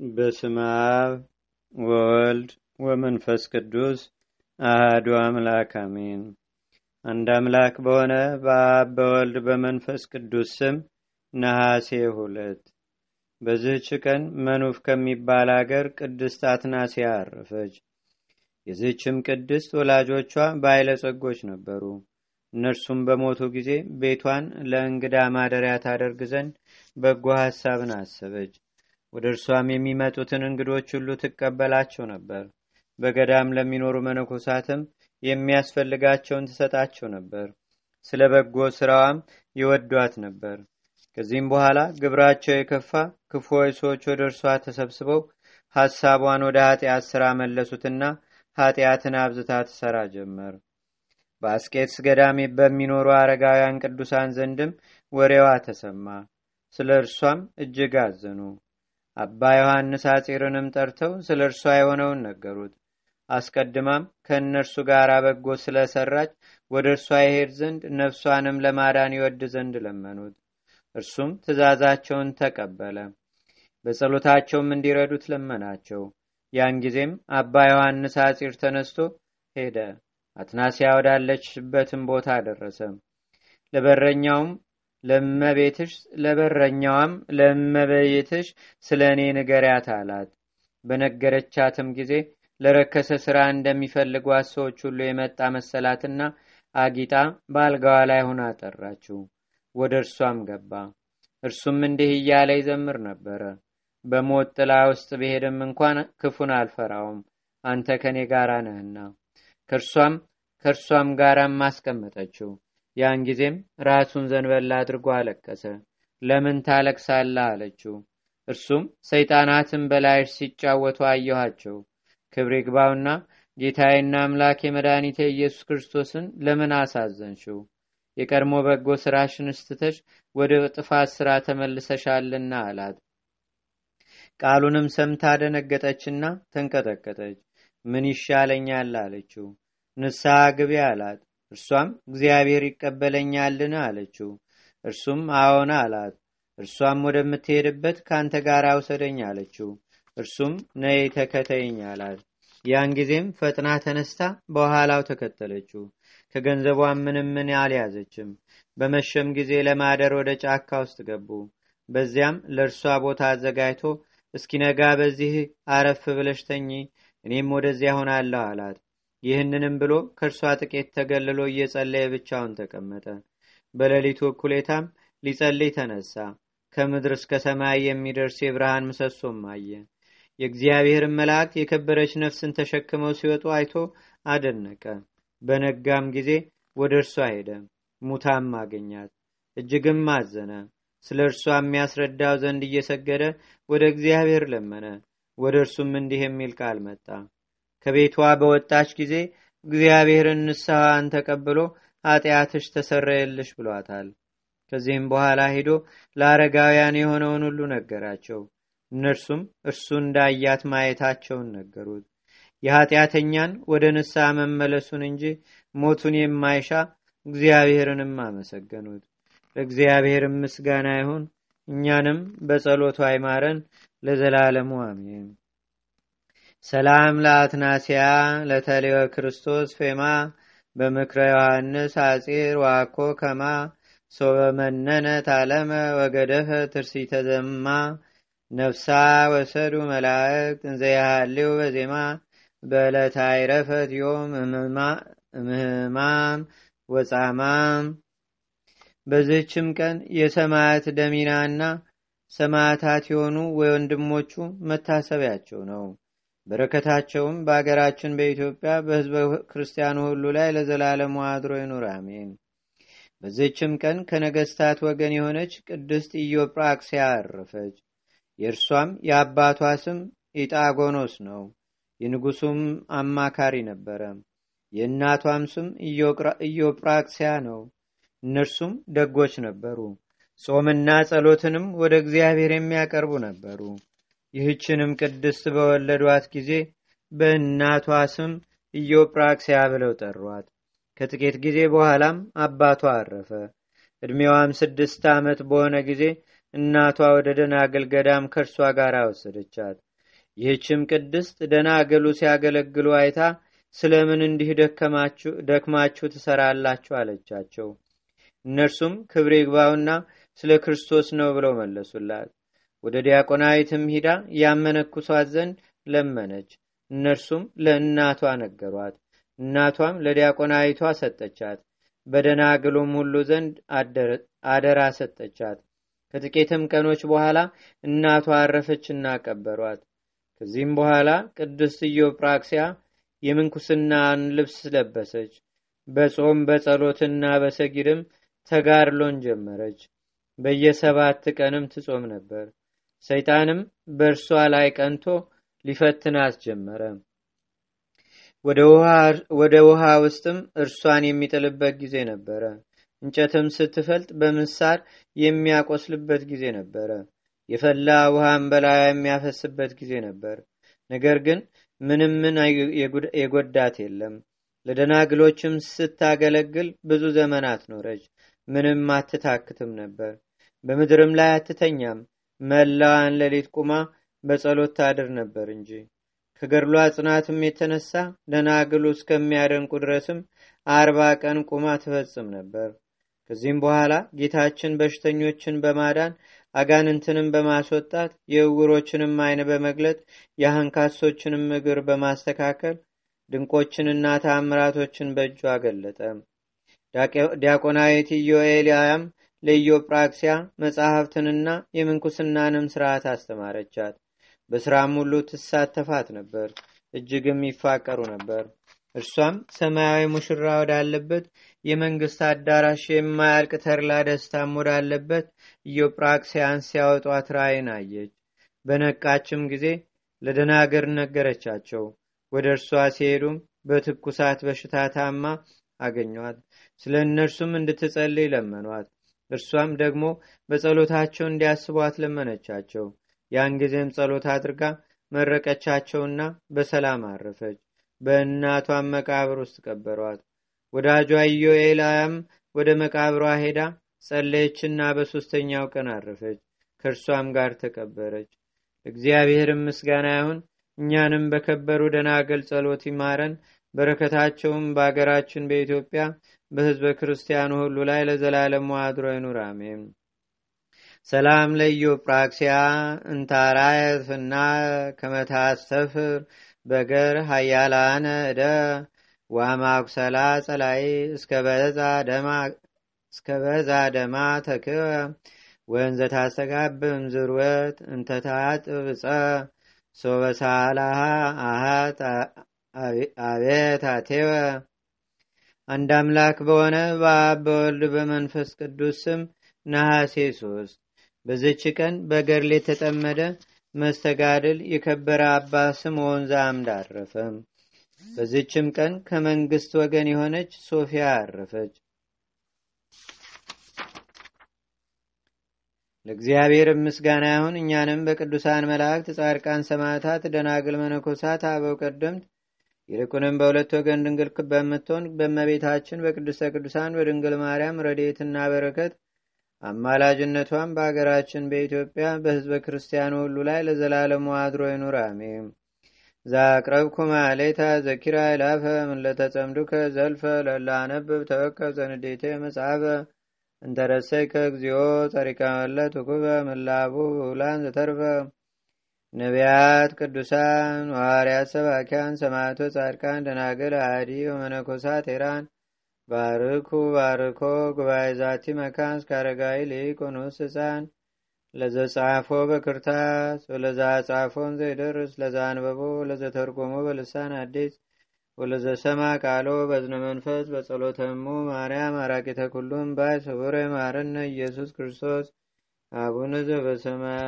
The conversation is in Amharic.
በስመ አብ ወወልድ ወመንፈስ ቅዱስ አህዱ አምላክ አሜን። አንድ አምላክ በሆነ በአብ በወልድ በመንፈስ ቅዱስ ስም ነሐሴ ሁለት በዚህች ቀን መኑፍ ከሚባል አገር ቅድስት አትናሲያ አረፈች። የዚህችም ቅድስት ወላጆቿ ባለጸጎች ነበሩ። እነርሱም በሞቱ ጊዜ ቤቷን ለእንግዳ ማደሪያ ታደርግ ዘንድ በጎ ሐሳብን አሰበች። ወደ እርሷም የሚመጡትን እንግዶች ሁሉ ትቀበላቸው ነበር። በገዳም ለሚኖሩ መነኮሳትም የሚያስፈልጋቸውን ትሰጣቸው ነበር። ስለ በጎ ስራዋም ይወዷት ነበር። ከዚህም በኋላ ግብራቸው የከፋ ክፉዎች ሰዎች ወደ እርሷ ተሰብስበው ሐሳቧን ወደ ኃጢአት ሥራ መለሱትና ኃጢአትን አብዝታ ትሠራ ጀመር። በአስቄትስ ገዳም በሚኖሩ አረጋውያን ቅዱሳን ዘንድም ወሬዋ ተሰማ። ስለ እርሷም እጅግ አዘኑ። አባ ዮሐንስ አጺርንም ጠርተው ስለ እርሷ የሆነውን ነገሩት። አስቀድማም ከእነርሱ ጋር በጎ ስለሰራች ወደ እርሷ ይሄድ ዘንድ ነፍሷንም ለማዳን ይወድ ዘንድ ለመኑት። እርሱም ትእዛዛቸውን ተቀበለ። በጸሎታቸውም እንዲረዱት ለመናቸው። ያን ጊዜም አባ ዮሐንስ አጺር ተነስቶ ሄደ። አትናሲያ ወዳለችበትም ቦታ ደረሰ። ለበረኛውም ለመቤትሽ ለበረኛዋም ለመቤትሽ ስለ እኔ ንገሪያት አላት። በነገረቻትም ጊዜ ለረከሰ ሥራ እንደሚፈልጓት ሰዎች ሁሉ የመጣ መሰላትና አጊጣ በአልጋዋ ላይ ሆና ጠራችው። ወደ እርሷም ገባ። እርሱም እንዲህ እያለ ይዘምር ነበረ። በሞት ጥላ ውስጥ ብሄድም እንኳን ክፉን አልፈራውም፣ አንተ ከኔ ጋር ነህና። ከእርሷም ከእርሷም ጋራም አስቀመጠችው። ያን ጊዜም ራሱን ዘንበል አድርጎ አለቀሰ። ለምን ታለቅሳለህ? አለችው። እርሱም ሰይጣናትን በላይሽ ሲጫወቱ አየኋቸው። ክብር ይግባውና ጌታዬና አምላክ የመድኃኒቴ ኢየሱስ ክርስቶስን ለምን አሳዘንሽው? የቀድሞ በጎ ስራሽን ስትተሽ ወደ ጥፋት ስራ ተመልሰሻልና አላት። ቃሉንም ሰምታ ደነገጠችና ተንቀጠቀጠች። ምን ይሻለኛል አለችው። ንስሐ ግቢ አላት። እርሷም እግዚአብሔር ይቀበለኛልን አለችው። እርሱም አዎን አላት። እርሷም ወደምትሄድበት ከአንተ ጋር አውሰደኝ አለችው። እርሱም ነይ ተከተይኝ አላት። ያን ጊዜም ፈጥና ተነስታ በኋላው ተከተለችው። ከገንዘቧም ምንም ምን አልያዘችም። በመሸም ጊዜ ለማደር ወደ ጫካ ውስጥ ገቡ። በዚያም ለእርሷ ቦታ አዘጋጅቶ እስኪነጋ በዚህ አረፍ ብለሽ ተኚ፣ እኔም ወደዚያ ሆናለሁ አላት። ይህንንም ብሎ ከእርሷ ጥቂት ተገልሎ እየጸለየ ብቻውን ተቀመጠ። በሌሊቱ እኩሌታም ሊጸልይ ተነሳ። ከምድር እስከ ሰማይ የሚደርስ የብርሃን ምሰሶም አየ። የእግዚአብሔርን መላእክት የከበረች ነፍስን ተሸክመው ሲወጡ አይቶ አደነቀ። በነጋም ጊዜ ወደ እርሷ ሄደ። ሙታም አገኛት። እጅግም አዘነ። ስለ እርሷ የሚያስረዳው ዘንድ እየሰገደ ወደ እግዚአብሔር ለመነ። ወደ እርሱም እንዲህ የሚል ቃል መጣ። ከቤቷ በወጣች ጊዜ እግዚአብሔርን ንስሐዋን ተቀብሎ ኃጢአትሽ ተሰረየልሽ ብሏታል። ከዚህም በኋላ ሄዶ ለአረጋውያን የሆነውን ሁሉ ነገራቸው። እነርሱም እርሱ እንዳያት ማየታቸውን ነገሩት። የኃጢአተኛን ወደ ንስሐ መመለሱን እንጂ ሞቱን የማይሻ እግዚአብሔርንም አመሰገኑት። ለእግዚአብሔርም ምስጋና ይሁን፣ እኛንም በጸሎቱ አይማረን ለዘላለሙ አሜን። ሰላም ለአትናሲያ ለተሌወ ክርስቶስ ፌማ በምክረ ዮሐንስ አጺር ዋኮ ከማ ሶበመነነ ታለመ ወገደፈ ትርሲተ ዘማ ነፍሳ ወሰዱ መላእክት እንዘያሃሌው በዜማ በዕለተ አይረፈት ዮም እምህማም ወጻማም። በዚህችም ቀን የሰማያት ደሚናና ሰማዕታት የሆኑ ወንድሞቹ መታሰቢያቸው ነው። በረከታቸውም በአገራችን በኢትዮጵያ በሕዝበ ክርስቲያኑ ሁሉ ላይ ለዘላለሙ አድሮ ይኑር፣ አሜን። በዚህችም ቀን ከነገስታት ወገን የሆነች ቅድስት ኢዮጵራክሲያ አረፈች። የእርሷም የአባቷ ስም ኢጣጎኖስ ነው። የንጉሱም አማካሪ ነበረ። የእናቷም ስም ኢዮጵራክሲያ ነው። እነርሱም ደጎች ነበሩ። ጾምና ጸሎትንም ወደ እግዚአብሔር የሚያቀርቡ ነበሩ። ይህችንም ቅድስት በወለዷት ጊዜ በእናቷ ስም ኢዮጵራክሲያ ብለው ጠሯት። ከጥቂት ጊዜ በኋላም አባቷ አረፈ። ዕድሜዋም ስድስት ዓመት በሆነ ጊዜ እናቷ ወደ ደናግል ገዳም ከእርሷ ጋር ወሰደቻት። ይህችም ቅድስት ደናገሉ ሲያገለግሉ አይታ ስለምን እንዲህ ደክማችሁ ትሰራላችሁ አለቻቸው እነርሱም ክብር ይግባውና ስለ ክርስቶስ ነው ብለው መለሱላት ወደ ዲያቆናዊትም ሂዳ ያመነኩሷት ዘንድ ለመነች። እነርሱም ለእናቷ ነገሯት። እናቷም ለዲያቆናዊቷ ሰጠቻት። በደናግሉም ሁሉ ዘንድ አደራ ሰጠቻት። ከጥቂትም ቀኖች በኋላ እናቷ አረፈችና ቀበሯት። ከዚህም በኋላ ቅድስት ኢዮጵራክሲያ የምንኩስናን ልብስ ለበሰች። በጾም በጸሎትና በሰጊድም ተጋድሎን ጀመረች። በየሰባት ቀንም ትጾም ነበር ሰይጣንም በእርሷ ላይ ቀንቶ ሊፈትናት ጀመረ ወደ ውሃ ውስጥም እርሷን የሚጥልበት ጊዜ ነበረ። እንጨትም ስትፈልጥ በምሳር የሚያቆስልበት ጊዜ ነበረ። የፈላ ውሃን በላያ የሚያፈስበት ጊዜ ነበር። ነገር ግን ምንም ምን የጎዳት የለም። ለደናግሎችም ስታገለግል ብዙ ዘመናት ኖረች። ምንም አትታክትም ነበር። በምድርም ላይ አትተኛም መላዋን ሌሊት ቁማ በጸሎት ታድር ነበር እንጂ። ከገድሏ ጽናትም የተነሳ ደናግሉ እስከሚያደንቁ ድረስም አርባ ቀን ቁማ ትፈጽም ነበር። ከዚህም በኋላ ጌታችን በሽተኞችን በማዳን አጋንንትንም በማስወጣት የእውሮችንም አይን በመግለጥ የአንካሶችንም እግር በማስተካከል ድንቆችንና ታምራቶችን በእጁ አገለጠ። ዲያቆናዊት ኢዮኤልያም ለኢዮጵራክሲያ መጻሕፍትንና የምንኩስናንም ስርዓት አስተማረቻት። በስራም ሁሉ ትሳተፋት ነበር እጅግም ይፋቀሩ ነበር። እርሷም ሰማያዊ ሙሽራ ወዳለበት የመንግስት አዳራሽ የማያልቅ ተርላ ደስታም ወዳለበት ኢዮጵራክሲያን ሲያወጧት ራእይን አየች። በነቃችም ጊዜ ለደናገር ነገረቻቸው። ወደ እርሷ ሲሄዱም በትኩሳት በሽታ ታማ አገኟት። ስለ እነርሱም እንድትጸልይ ለመኗት እርሷም ደግሞ በጸሎታቸው እንዲያስቧት ለመነቻቸው ያን ጊዜም ጸሎት አድርጋ መረቀቻቸውና በሰላም አረፈች። በእናቷም መቃብር ውስጥ ቀበሯት። ወዳጇ ኢዮኤላያም ወደ መቃብሯ ሄዳ ጸለየችና በሦስተኛው ቀን አረፈች። ከእርሷም ጋር ተቀበረች። እግዚአብሔርም ምስጋና ይሁን። እኛንም በከበሩ ደናገል ጸሎት ይማረን በረከታቸውም በአገራችን በኢትዮጵያ በህዝበ ክርስቲያኑ ሁሉ ላይ ለዘላለም አድሮ ይኑር አሜን። ሰላም ለኢዮጵራክሲያ እንታራየፍና ከመታስተፍር በገር ሀያላነ እደ ዋማኩሰላ ጸላይ እስከ በዛ ደማ ተክበ ወንዘ ታስተጋብም ዝርወት እንተታጥብ ጸ ሶበሳላሃ አሃት አቤት አቴወ። አንድ አምላክ በሆነ በአብ በወልድ በመንፈስ ቅዱስ ስም ነሐሴ ሶስት። በዝች ቀን በገድል የተጠመደ መስተጋድል የከበረ አባ ስምዖን ዘአምድ አረፈ በዝችም ቀን ከመንግስት ወገን የሆነች ሶፊያ አረፈች። ለእግዚአብሔር ምስጋና ይሁን። እኛንም በቅዱሳን መላእክት ጻድቃን ሰማዕታት ደናግል መነኮሳት አበው ቀደምት ይልቁንም በሁለት ወገን ድንግል በምትሆን በመቤታችን በቅድስተ ቅዱሳን በድንግል ማርያም ረድኤትና በረከት አማላጅነቷን በአገራችን በኢትዮጵያ በህዝበ ክርስቲያኑ ሁሉ ላይ ለዘላለሙ አድሮ ይኑር አሜን። ዛቅረብኩ ማሌታ ዘኪራ ይላፈ ምለተጸምዱከ ዘልፈ ለላነብብ ተወከብ ዘንዴቴ መጽሐፈ እንተረሰይከ እግዚኦ ጸሪቀ መለት ውኩበ ምላቡ ብውላን ዘተርፈ ነቢያት ቅዱሳን ዋርያት ሰባኪያን ሰማዕቶ ጻድቃን ደናግል አዲ ወመነኮሳት ቴራን ባርኩ ባርኮ ጉባኤ ዛቲ መካን እስካረጋዊ ሊቆኑስ ህፃን ለዘጻፎ በክርታስ ወለዛ ጻፎን ዘይደርስ ለዛ አንበቦ ለዘተርጎሞ በልሳን አዲስ ወለዘሰማ ቃሎ በዝነ መንፈስ በጸሎተሙ ማርያም አራቂተ ኩሉም ባይ ስቡረ ማረነ ኢየሱስ ክርስቶስ አቡነ ዘበሰማያ